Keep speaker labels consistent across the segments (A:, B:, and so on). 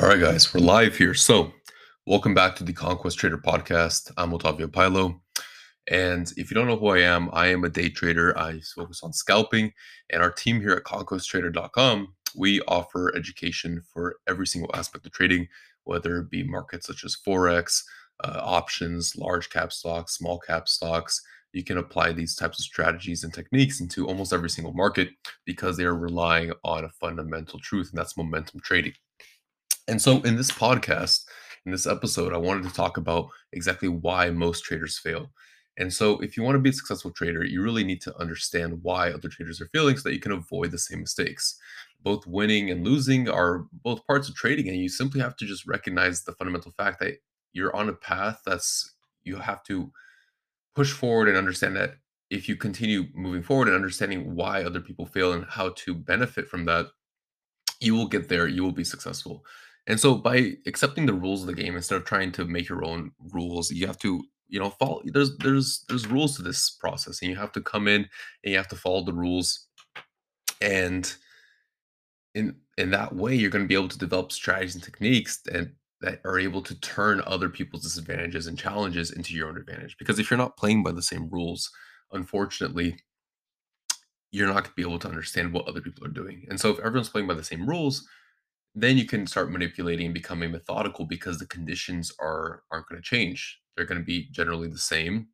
A: All right, guys, we're live here. So, welcome back to the Conquest Trader podcast. I'm Otavio Pilo. And if you don't know who I am, I am a day trader. I focus on scalping. And our team here at conquesttrader.com, we offer education for every single aspect of trading, whether it be markets such as Forex, uh, options, large cap stocks, small cap stocks. You can apply these types of strategies and techniques into almost every single market because they are relying on a fundamental truth, and that's momentum trading. And so, in this podcast, in this episode, I wanted to talk about exactly why most traders fail. And so, if you want to be a successful trader, you really need to understand why other traders are failing so that you can avoid the same mistakes. Both winning and losing are both parts of trading, and you simply have to just recognize the fundamental fact that you're on a path that's you have to push forward and understand that if you continue moving forward and understanding why other people fail and how to benefit from that, you will get there, you will be successful. And so by accepting the rules of the game instead of trying to make your own rules, you have to, you know, follow there's there's there's rules to this process and you have to come in and you have to follow the rules. And in in that way you're going to be able to develop strategies and techniques that that are able to turn other people's disadvantages and challenges into your own advantage. Because if you're not playing by the same rules, unfortunately, you're not going to be able to understand what other people are doing. And so if everyone's playing by the same rules, then you can start manipulating and becoming methodical because the conditions are aren't going to change. They're going to be generally the same.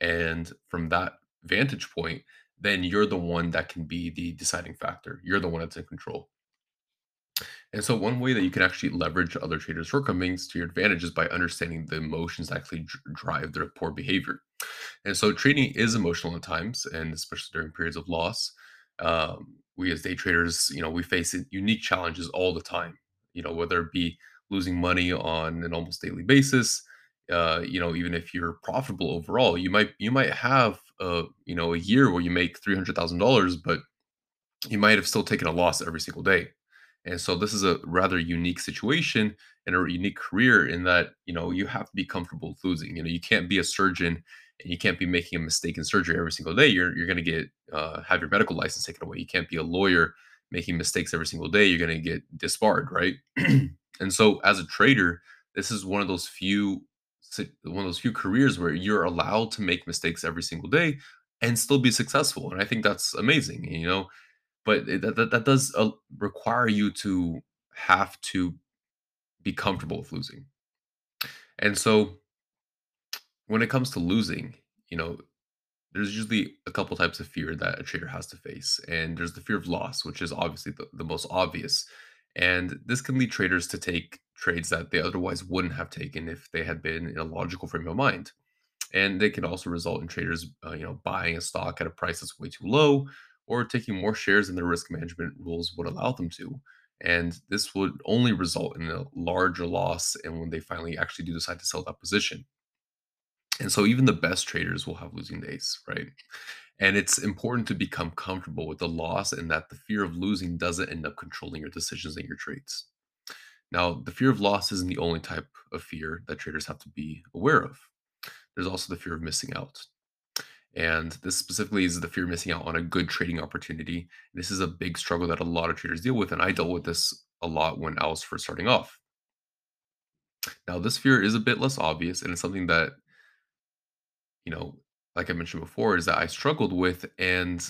A: And from that vantage point, then you're the one that can be the deciding factor. You're the one that's in control. And so, one way that you can actually leverage other traders' shortcomings to your advantage is by understanding the emotions that actually drive their poor behavior. And so, trading is emotional at times, and especially during periods of loss. Um, we as day traders, you know, we face unique challenges all the time. You know, whether it be losing money on an almost daily basis, uh, you know, even if you're profitable overall, you might you might have a you know a year where you make three hundred thousand dollars, but you might have still taken a loss every single day. And so this is a rather unique situation and a unique career in that, you know, you have to be comfortable with losing. You know, you can't be a surgeon and you can't be making a mistake in surgery every single day. You're you're going to get uh, have your medical license taken away. You can't be a lawyer making mistakes every single day. You're going to get disbarred, right? and so as a trader, this is one of those few one of those few careers where you're allowed to make mistakes every single day and still be successful. And I think that's amazing. You know, but that, that, that does uh, require you to have to be comfortable with losing. And so when it comes to losing, you know, there's usually a couple types of fear that a trader has to face. And there's the fear of loss, which is obviously the, the most obvious. And this can lead traders to take trades that they otherwise wouldn't have taken if they had been in a logical frame of mind. And they can also result in traders, uh, you know, buying a stock at a price that's way too low or taking more shares than their risk management rules would allow them to. And this would only result in a larger loss and when they finally actually do decide to sell that position. And so even the best traders will have losing days, right? And it's important to become comfortable with the loss and that the fear of losing doesn't end up controlling your decisions and your trades. Now, the fear of loss isn't the only type of fear that traders have to be aware of. There's also the fear of missing out. And this specifically is the fear of missing out on a good trading opportunity. This is a big struggle that a lot of traders deal with. And I dealt with this a lot when I was first starting off. Now, this fear is a bit less obvious, and it's something that, you know, like I mentioned before, is that I struggled with. And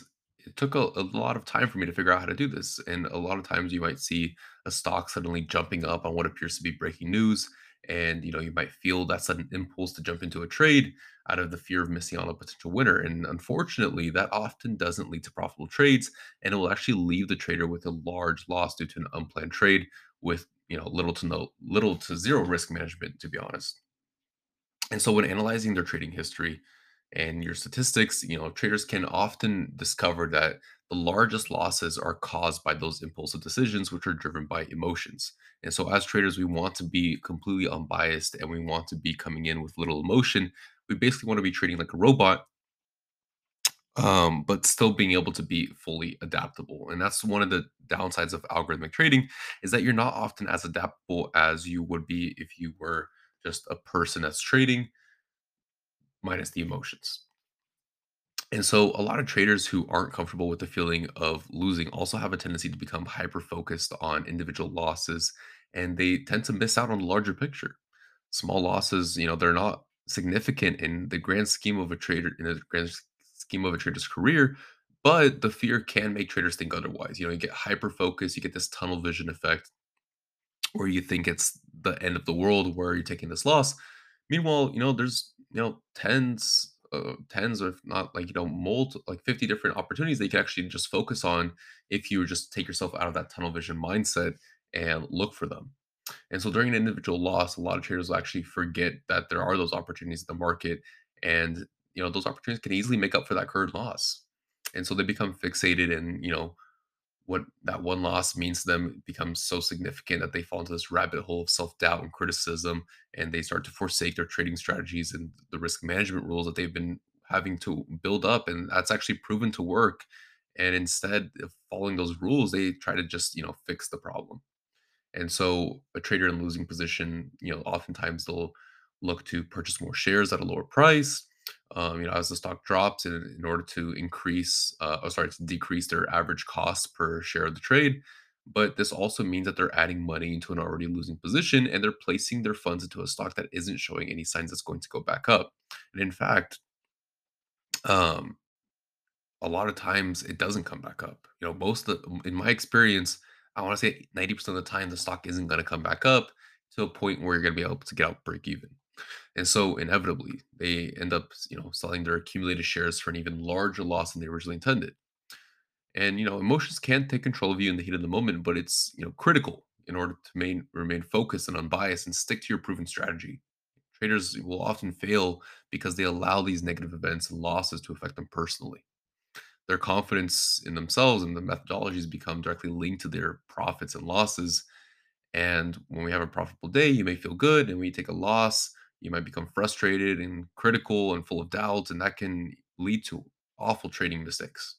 A: it took a, a lot of time for me to figure out how to do this. And a lot of times you might see a stock suddenly jumping up on what appears to be breaking news and you know you might feel that sudden impulse to jump into a trade out of the fear of missing on a potential winner and unfortunately that often doesn't lead to profitable trades and it will actually leave the trader with a large loss due to an unplanned trade with you know little to no little to zero risk management to be honest and so when analyzing their trading history and your statistics you know traders can often discover that the largest losses are caused by those impulsive decisions, which are driven by emotions. And so, as traders, we want to be completely unbiased and we want to be coming in with little emotion. We basically want to be trading like a robot, um, but still being able to be fully adaptable. And that's one of the downsides of algorithmic trading is that you're not often as adaptable as you would be if you were just a person that's trading minus the emotions. And so a lot of traders who aren't comfortable with the feeling of losing also have a tendency to become hyper focused on individual losses and they tend to miss out on the larger picture. Small losses, you know, they're not significant in the grand scheme of a trader in the grand scheme of a trader's career, but the fear can make traders think otherwise. You know, you get hyper focused, you get this tunnel vision effect or you think it's the end of the world where you're taking this loss. Meanwhile, you know, there's you know tens, uh, tens, or if not like you know, multi, like 50 different opportunities that you can actually just focus on if you just take yourself out of that tunnel vision mindset and look for them. And so during an individual loss, a lot of traders will actually forget that there are those opportunities in the market, and you know those opportunities can easily make up for that current loss. And so they become fixated and you know what that one loss means to them becomes so significant that they fall into this rabbit hole of self-doubt and criticism and they start to forsake their trading strategies and the risk management rules that they've been having to build up and that's actually proven to work and instead of following those rules they try to just you know fix the problem and so a trader in losing position, you know, oftentimes they'll look to purchase more shares at a lower price. Um, you know, as the stock drops in, in order to increase, uh, oh, sorry, to decrease their average cost per share of the trade. But this also means that they're adding money into an already losing position and they're placing their funds into a stock that isn't showing any signs that's going to go back up. And in fact, um, a lot of times it doesn't come back up. You know, most of the, in my experience, I want to say 90% of the time the stock isn't going to come back up to a point where you're going to be able to get out break even. And so inevitably they end up, you know, selling their accumulated shares for an even larger loss than they originally intended. And you know, emotions can take control of you in the heat of the moment, but it's, you know, critical in order to main, remain focused and unbiased and stick to your proven strategy. Traders will often fail because they allow these negative events and losses to affect them personally their confidence in themselves and the methodologies become directly linked to their profits and losses. And when we have a profitable day, you may feel good. And when you take a loss, you might become frustrated and critical and full of doubt. And that can lead to awful trading mistakes.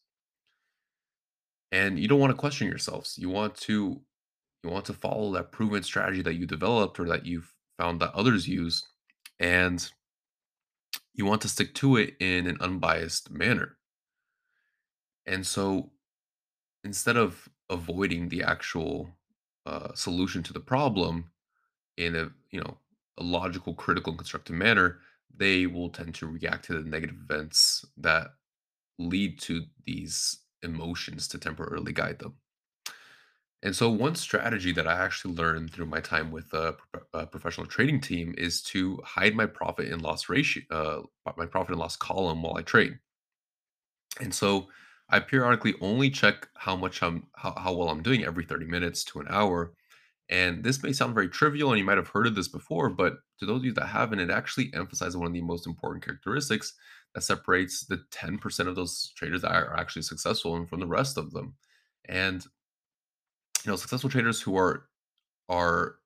A: And you don't want to question yourselves. You want to you want to follow that proven strategy that you developed or that you've found that others use. And you want to stick to it in an unbiased manner. And so instead of avoiding the actual uh, solution to the problem in a you know a logical critical and constructive manner they will tend to react to the negative events that lead to these emotions to temporarily guide them and so one strategy that i actually learned through my time with a, a professional trading team is to hide my profit and loss ratio uh, my profit and loss column while i trade and so I periodically only check how much I'm how, how well I'm doing every 30 minutes to an hour. And this may sound very trivial and you might have heard of this before, but to those of you that haven't, it actually emphasizes one of the most important characteristics that separates the 10% of those traders that are actually successful from the rest of them. And you know, successful traders who are are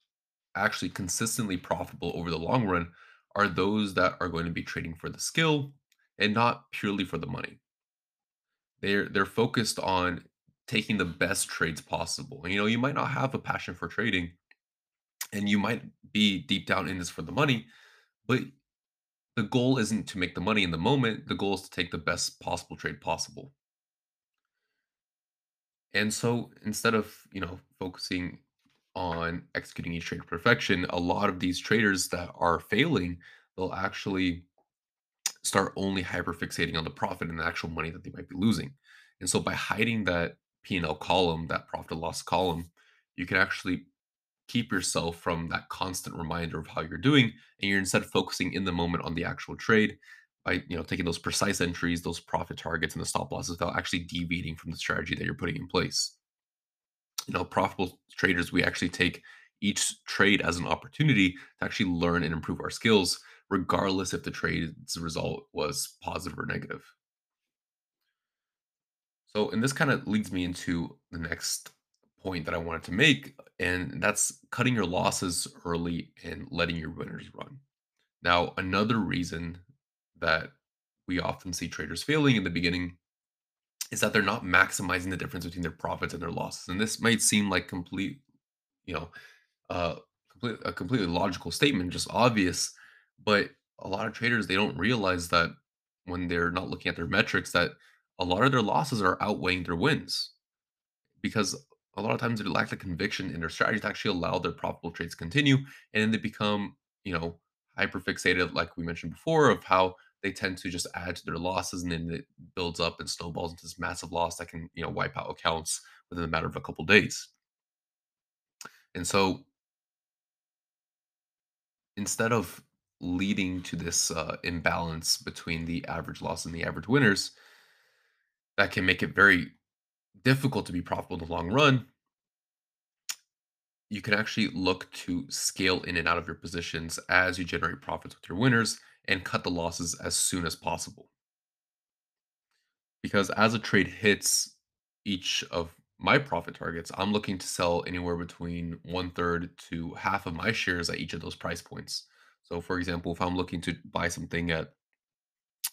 A: actually consistently profitable over the long run are those that are going to be trading for the skill and not purely for the money. They're they're focused on taking the best trades possible. You know, you might not have a passion for trading and you might be deep down in this for the money, but the goal isn't to make the money in the moment. The goal is to take the best possible trade possible. And so instead of, you know, focusing on executing each trade to perfection, a lot of these traders that are failing, they'll actually start only hyper fixating on the profit and the actual money that they might be losing. And so by hiding that P&L column, that profit and loss column, you can actually keep yourself from that constant reminder of how you're doing and you're instead focusing in the moment on the actual trade by you know taking those precise entries those profit targets and the stop losses without actually deviating from the strategy that you're putting in place. You know profitable traders we actually take each trade as an opportunity to actually learn and improve our skills regardless if the trade's result was positive or negative so and this kind of leads me into the next point that i wanted to make and that's cutting your losses early and letting your winners run now another reason that we often see traders failing in the beginning is that they're not maximizing the difference between their profits and their losses and this might seem like complete you know uh, complete, a completely logical statement, just obvious. But a lot of traders they don't realize that when they're not looking at their metrics, that a lot of their losses are outweighing their wins because a lot of times they lack the conviction in their strategy to actually allow their profitable trades to continue, and then they become, you know, hyper fixated, like we mentioned before, of how they tend to just add to their losses, and then it builds up and snowballs into this massive loss that can, you know, wipe out accounts within a matter of a couple days. And so instead of leading to this uh, imbalance between the average loss and the average winners, that can make it very difficult to be profitable in the long run. You can actually look to scale in and out of your positions as you generate profits with your winners and cut the losses as soon as possible. Because as a trade hits each of my profit targets, I'm looking to sell anywhere between one third to half of my shares at each of those price points. So, for example, if I'm looking to buy something at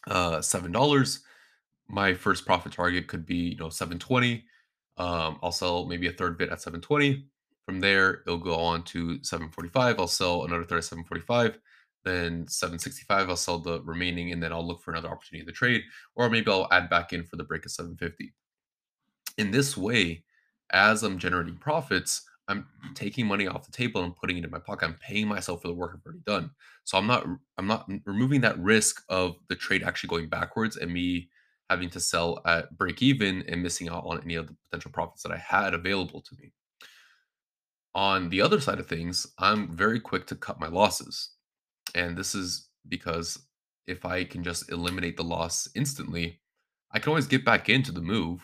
A: uh, seven dollars, my first profit target could be you know 720. Um, I'll sell maybe a third bit at 720. From there, it'll go on to 745. I'll sell another third at 745. Then 765, I'll sell the remaining, and then I'll look for another opportunity in the trade, or maybe I'll add back in for the break of 750 in this way, as I'm generating profits, I'm taking money off the table and putting it in my pocket. I'm paying myself for the work I've already done. So I'm not I'm not removing that risk of the trade actually going backwards and me having to sell at break even and missing out on any of the potential profits that I had available to me. On the other side of things, I'm very quick to cut my losses. And this is because if I can just eliminate the loss instantly, I can always get back into the move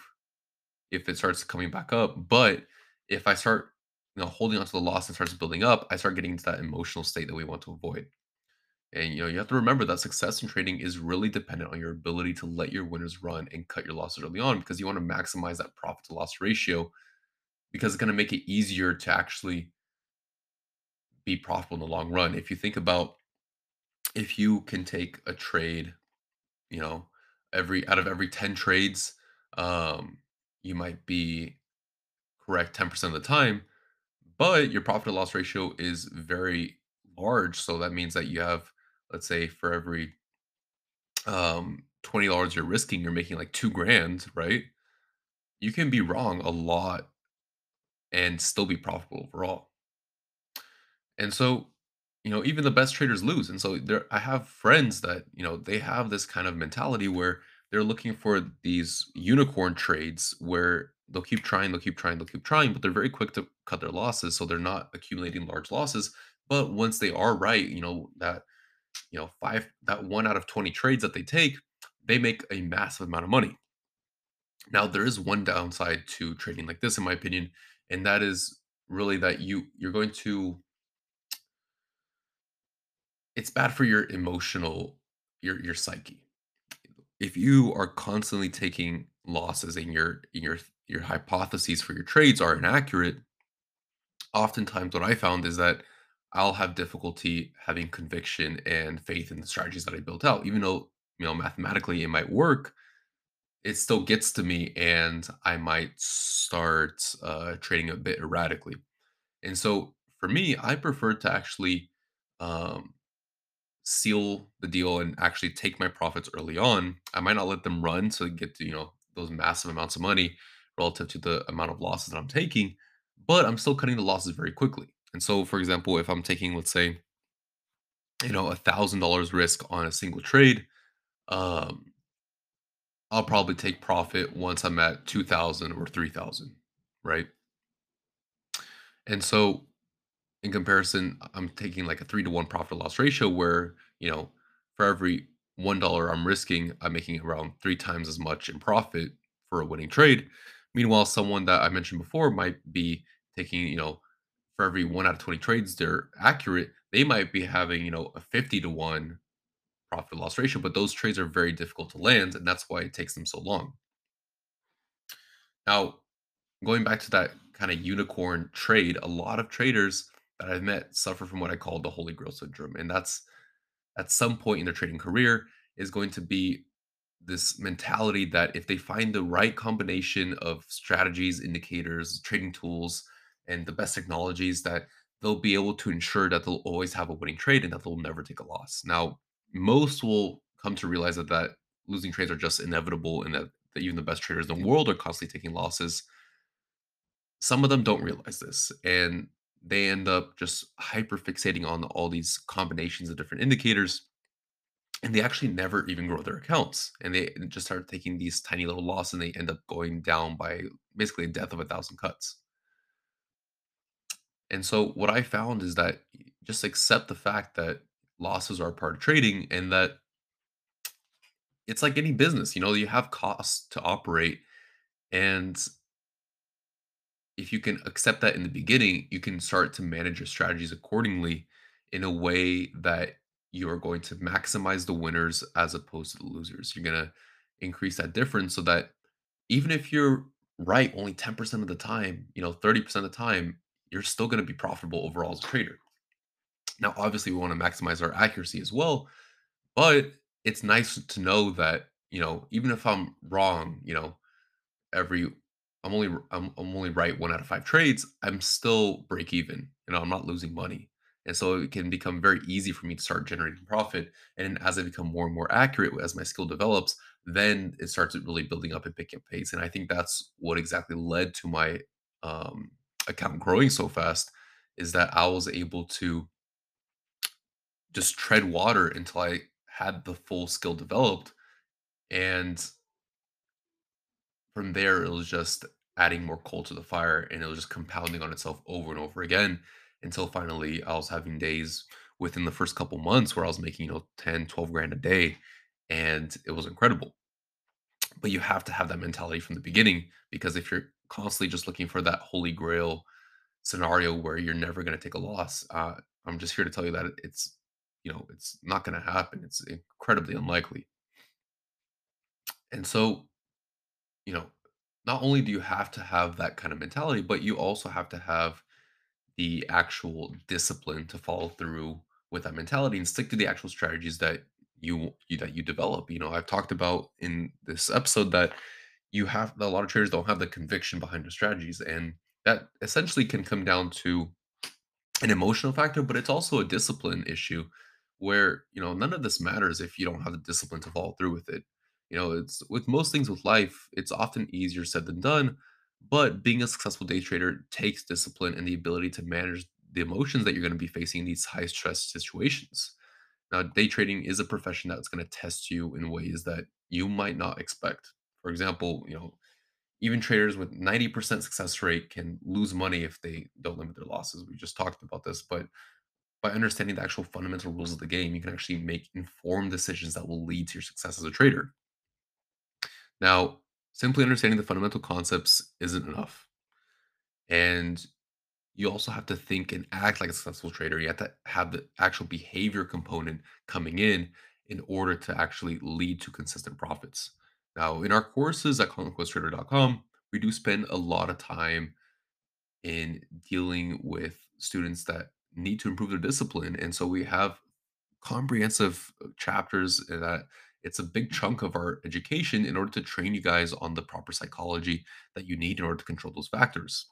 A: if it starts coming back up. But if I start, you know, holding on to the loss and starts building up, I start getting into that emotional state that we want to avoid. And you know, you have to remember that success in trading is really dependent on your ability to let your winners run and cut your losses early on because you want to maximize that profit to loss ratio because it's going to make it easier to actually be profitable in the long run. If you think about if you can take a trade, you know, every out of every 10 trades, um, you might be correct 10% of the time, but your profit to loss ratio is very large. So that means that you have, let's say, for every um, $20 you're risking, you're making like two grand, right? You can be wrong a lot and still be profitable overall. And so, you know, even the best traders lose. And so there I have friends that, you know, they have this kind of mentality where they're looking for these unicorn trades where they'll keep trying, they'll keep trying, they'll keep trying, but they're very quick to cut their losses, so they're not accumulating large losses. But once they are right, you know that you know five that one out of twenty trades that they take, they make a massive amount of money. Now there is one downside to trading like this, in my opinion, and that is really that you you're going to it's bad for your emotional your your psyche if you are constantly taking losses and your your your hypotheses for your trades are inaccurate, oftentimes what I found is that I'll have difficulty having conviction and faith in the strategies that I built out. Even though, you know, mathematically it might work, it still gets to me and I might start uh, trading a bit erratically. And so for me, I prefer to actually um, seal the deal and actually take my profits early on, I might not let them run to get to, you know, those massive amounts of money relative to the amount of losses that I'm taking, but I'm still cutting the losses very quickly. And so, for example, if I'm taking, let's say, you know, a thousand dollars risk on a single trade, um, I'll probably take profit once I'm at 2000 or 3000, right? And so in comparison, I'm taking like a three to one profit loss ratio where, you know, for every one dollar I'm risking, I'm making around three times as much in profit for a winning trade. Meanwhile, someone that I mentioned before might be taking, you know, for every one out of 20 trades they're accurate, they might be having, you know, a 50 to one profit loss ratio, but those trades are very difficult to land, and that's why it takes them so long. Now, going back to that kind of unicorn trade, a lot of traders that I've met suffer from what I call the holy grail syndrome. And that's at some point in their trading career is going to be this mentality that if they find the right combination of strategies, indicators, trading tools, and the best technologies, that they'll be able to ensure that they'll always have a winning trade and that they'll never take a loss. Now, most will come to realize that that losing trades are just inevitable and that, that even the best traders in the world are constantly taking losses. some of them don't realize this and they end up just hyper fixating on all these combinations of different indicators and they actually never even grow their accounts and they just start taking these tiny little losses and they end up going down by basically a death of a thousand cuts and so what i found is that just accept the fact that losses are part of trading and that it's like any business you know you have costs to operate and if you can accept that in the beginning, you can start to manage your strategies accordingly in a way that you're going to maximize the winners as opposed to the losers. You're going to increase that difference so that even if you're right only 10% of the time, you know, 30% of the time, you're still going to be profitable overall as a trader. Now, obviously, we want to maximize our accuracy as well, but it's nice to know that, you know, even if I'm wrong, you know, every I'm only I'm I'm only right 1 out of 5 trades, I'm still break even, you know, I'm not losing money. And so it can become very easy for me to start generating profit. And as I become more and more accurate as my skill develops, then it starts really building up and picking up pace. And I think that's what exactly led to my um, account growing so fast is that I was able to just tread water until I had the full skill developed. And from there, it was just adding more coal to the fire and it was just compounding on itself over and over again until finally I was having days within the first couple months where I was making, you know, 10, 12 grand a day. And it was incredible. But you have to have that mentality from the beginning because if you're constantly just looking for that holy grail scenario where you're never going to take a loss, uh, I'm just here to tell you that it's, you know, it's not going to happen. It's incredibly unlikely. And so you know, not only do you have to have that kind of mentality, but you also have to have the actual discipline to follow through with that mentality and stick to the actual strategies that you, you that you develop. You know, I've talked about in this episode that you have a lot of traders don't have the conviction behind their strategies, and that essentially can come down to an emotional factor, but it's also a discipline issue where you know none of this matters if you don't have the discipline to follow through with it you know, it's with most things with life, it's often easier said than done. But being a successful day trader takes discipline and the ability to manage the emotions that you're going to be facing in these high stress situations. Now, day trading is a profession that's going to test you in ways that you might not expect. For example, you know, even traders with 90% success rate can lose money if they don't limit their losses. We just talked about this, but by understanding the actual fundamental rules of the game, you can actually make informed decisions that will lead to your success as a trader. Now, simply understanding the fundamental concepts isn't enough. And you also have to think and act like a successful trader. You have to have the actual behavior component coming in in order to actually lead to consistent profits. Now, in our courses at conquesttrader.com, we do spend a lot of time in dealing with students that need to improve their discipline. And so we have comprehensive uh, chapters that it's a big chunk of our education in order to train you guys on the proper psychology that you need in order to control those factors.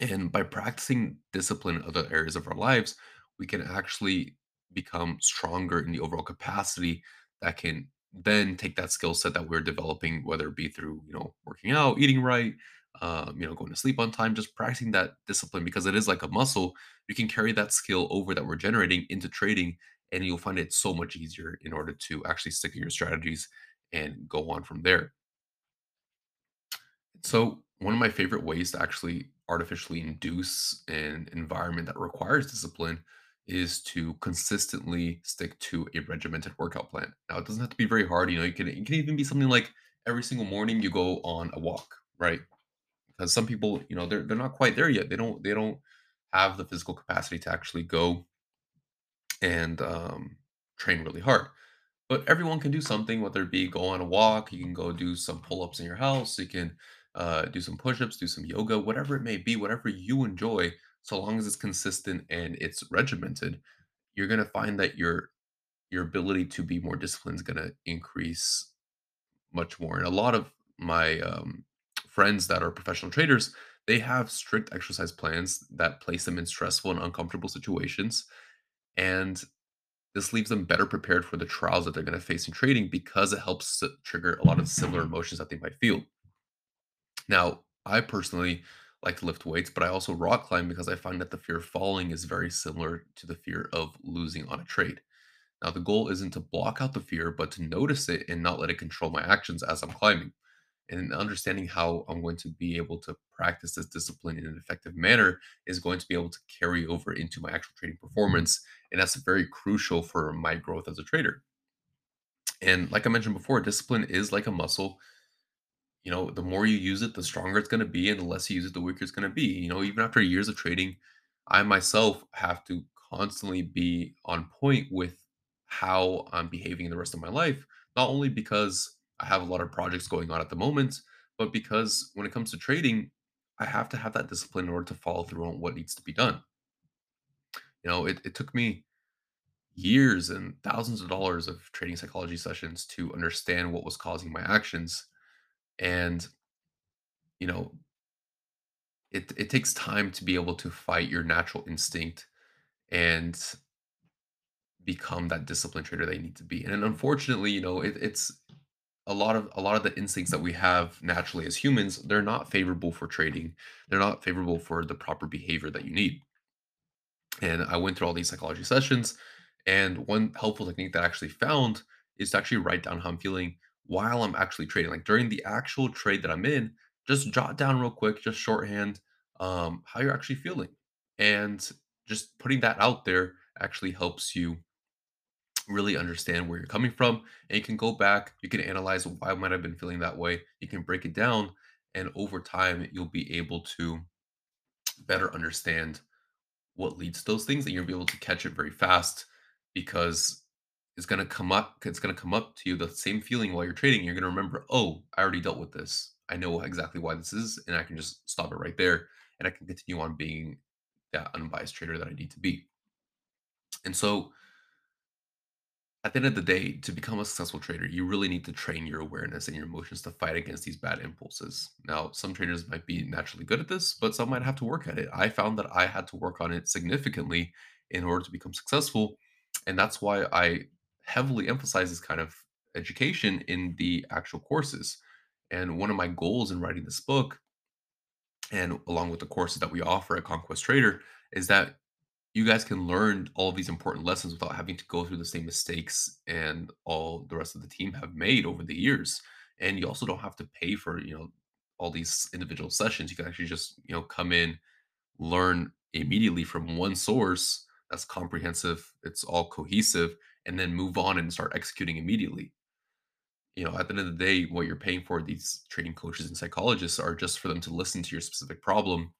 A: And by practicing discipline in other areas of our lives, we can actually become stronger in the overall capacity that can then take that skill set that we're developing, whether it be through, you know, working out, eating right, um, you know, going to sleep on time, just practicing that discipline because it is like a muscle. You can carry that skill over that we're generating into trading and you'll find it so much easier in order to actually stick to your strategies and go on from there. So, one of my favorite ways to actually artificially induce an environment that requires discipline is to consistently stick to a regimented workout plan. Now, it doesn't have to be very hard. You know, you can it can even be something like every single morning you go on a walk, right? Because some people, you know, they're they're not quite there yet. They don't they don't have the physical capacity to actually go and um, train really hard. But everyone can do something, whether it be go on a walk, you can go do some pull ups in your house, you can uh, do some push ups, do some yoga, whatever it may be, whatever you enjoy, so long as it's consistent and it's regimented, you're going to find that your your ability to be more disciplined is going to increase much more. And a lot of my um, friends that are professional traders, they have strict exercise plans that place them in stressful and uncomfortable situations and this leaves them better prepared for the trials that they're going to face in trading because it helps trigger a lot of similar emotions that they might feel. Now, I personally like to lift weights, but I also rock climb because I find that the fear of falling is very similar to the fear of losing on a trade. Now, the goal isn't to block out the fear, but to notice it and not let it control my actions as I'm climbing. And understanding how I'm going to be able to practice this discipline in an effective manner is going to be able to carry over into my actual trading performance. And that's very crucial for my growth as a trader. And like I mentioned before, discipline is like a muscle you know, the more you use it, the stronger it's going to be, and the less you use it, the weaker it's going to be. You know, even after years of trading, I myself have to constantly be on point with how I'm behaving in the rest of my life, not only because I have a lot of projects going on at the moment, but because when it comes to trading, I have to have that discipline in order to follow through on what needs to be done. You know, it, it took me years and thousands of dollars of trading psychology sessions to understand what was causing my actions. And you know, it it takes time to be able to fight your natural instinct and become that disciplined trader they need to be. And then unfortunately, you know, it, it's a lot of a lot of the instincts that we have naturally as humans, they're not favorable for trading. They're not favorable for the proper behavior that you need. And I went through all these psychology sessions, and one helpful technique that I actually found is to actually write down how I'm feeling while I'm actually trading. Like during the actual trade that I'm in, just jot down real quick, just shorthand um, how you're actually feeling. And just putting that out there actually helps you really understand where you're coming from. And you can go back, you can analyze why might I've been feeling that way. You can break it down, and over time, you'll be able to better understand what leads to those things, and you'll be able to catch it very fast because it's gonna come up it's gonna come up to you the same feeling while you're trading. You're gonna remember, oh, I already dealt with this. I know exactly why this is, and I can just stop it right there, and I can continue on being that unbiased trader that I need to be. And so at the end of the day, to become a successful trader, you really need to train your awareness and your emotions to fight against these bad impulses. Now, some traders might be naturally good at this, but some might have to work at it. I found that I had to work on it significantly in order to become successful. And that's why I heavily emphasizes kind of education in the actual courses. And one of my goals in writing this book, and along with the courses that we offer at Conquest Trader, is that you guys can learn all of these important lessons without having to go through the same mistakes and all the rest of the team have made over the years. And you also don't have to pay for, you know, all these individual sessions. You can actually just, you know, come in, learn immediately from one source that's comprehensive, it's all cohesive, and then move on and start executing immediately. You know, at the end of the day, what you're paying for these training coaches and psychologists are just for them to listen to your specific problem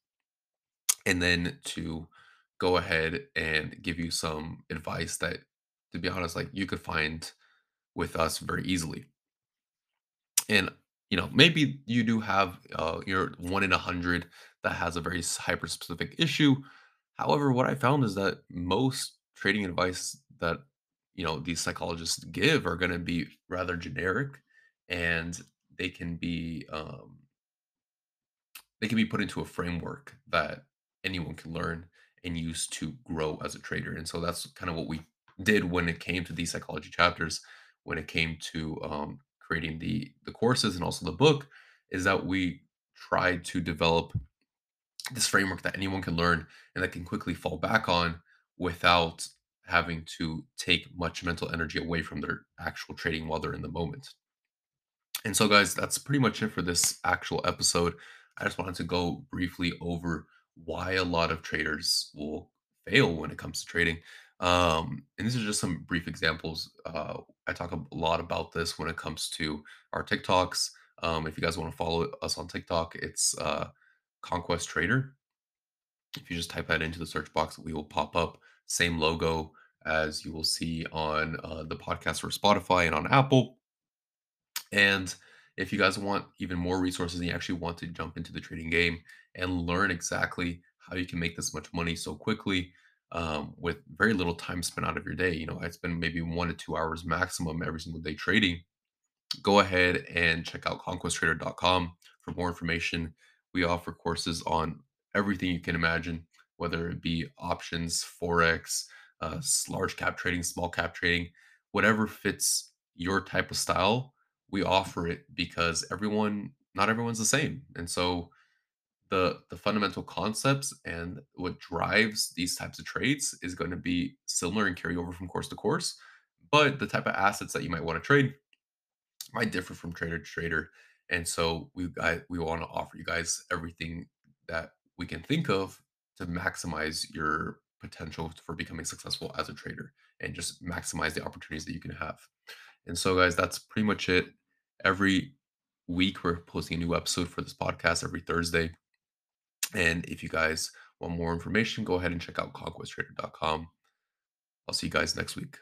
A: and then to go ahead and give you some advice that, to be honest, like you could find with us very easily. And you know, maybe you do have uh, you're one in a hundred that has a very hyper specific issue. However, what I found is that most trading advice that you know these psychologists give are going to be rather generic, and they can be um, they can be put into a framework that anyone can learn and use to grow as a trader. And so that's kind of what we did when it came to these psychology chapters, when it came to um, creating the the courses and also the book, is that we tried to develop this framework that anyone can learn and that can quickly fall back on without having to take much mental energy away from their actual trading while they're in the moment. And so, guys, that's pretty much it for this actual episode. I just wanted to go briefly over why a lot of traders will fail when it comes to trading. Um, and these are just some brief examples. Uh, I talk a lot about this when it comes to our TikToks. Um, if you guys want to follow us on TikTok, it's uh, Conquest Trader. If you just type that into the search box, we will pop up. Same logo as you will see on uh, the podcast for Spotify and on Apple. And if you guys want even more resources and you actually want to jump into the trading game and learn exactly how you can make this much money so quickly um, with very little time spent out of your day, you know, I spend maybe one to two hours maximum every single day trading. Go ahead and check out conquesttrader.com for more information. We offer courses on everything you can imagine, whether it be options, forex, uh, large cap trading, small cap trading, whatever fits your type of style we offer it because everyone not everyone's the same and so the the fundamental concepts and what drives these types of trades is going to be similar and carry over from course to course, but the type of assets that you might want to trade might differ from trader to trader. And so we we want to offer you guys everything that we can think of to maximize your potential for becoming successful as a trader and just maximize the opportunities that you can have. And so guys, that's pretty much it. Every week we're posting a new episode for this podcast every Thursday. And if you guys want more information, go ahead and check out conquesttrader.com. I'll see you guys next week.